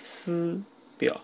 师表。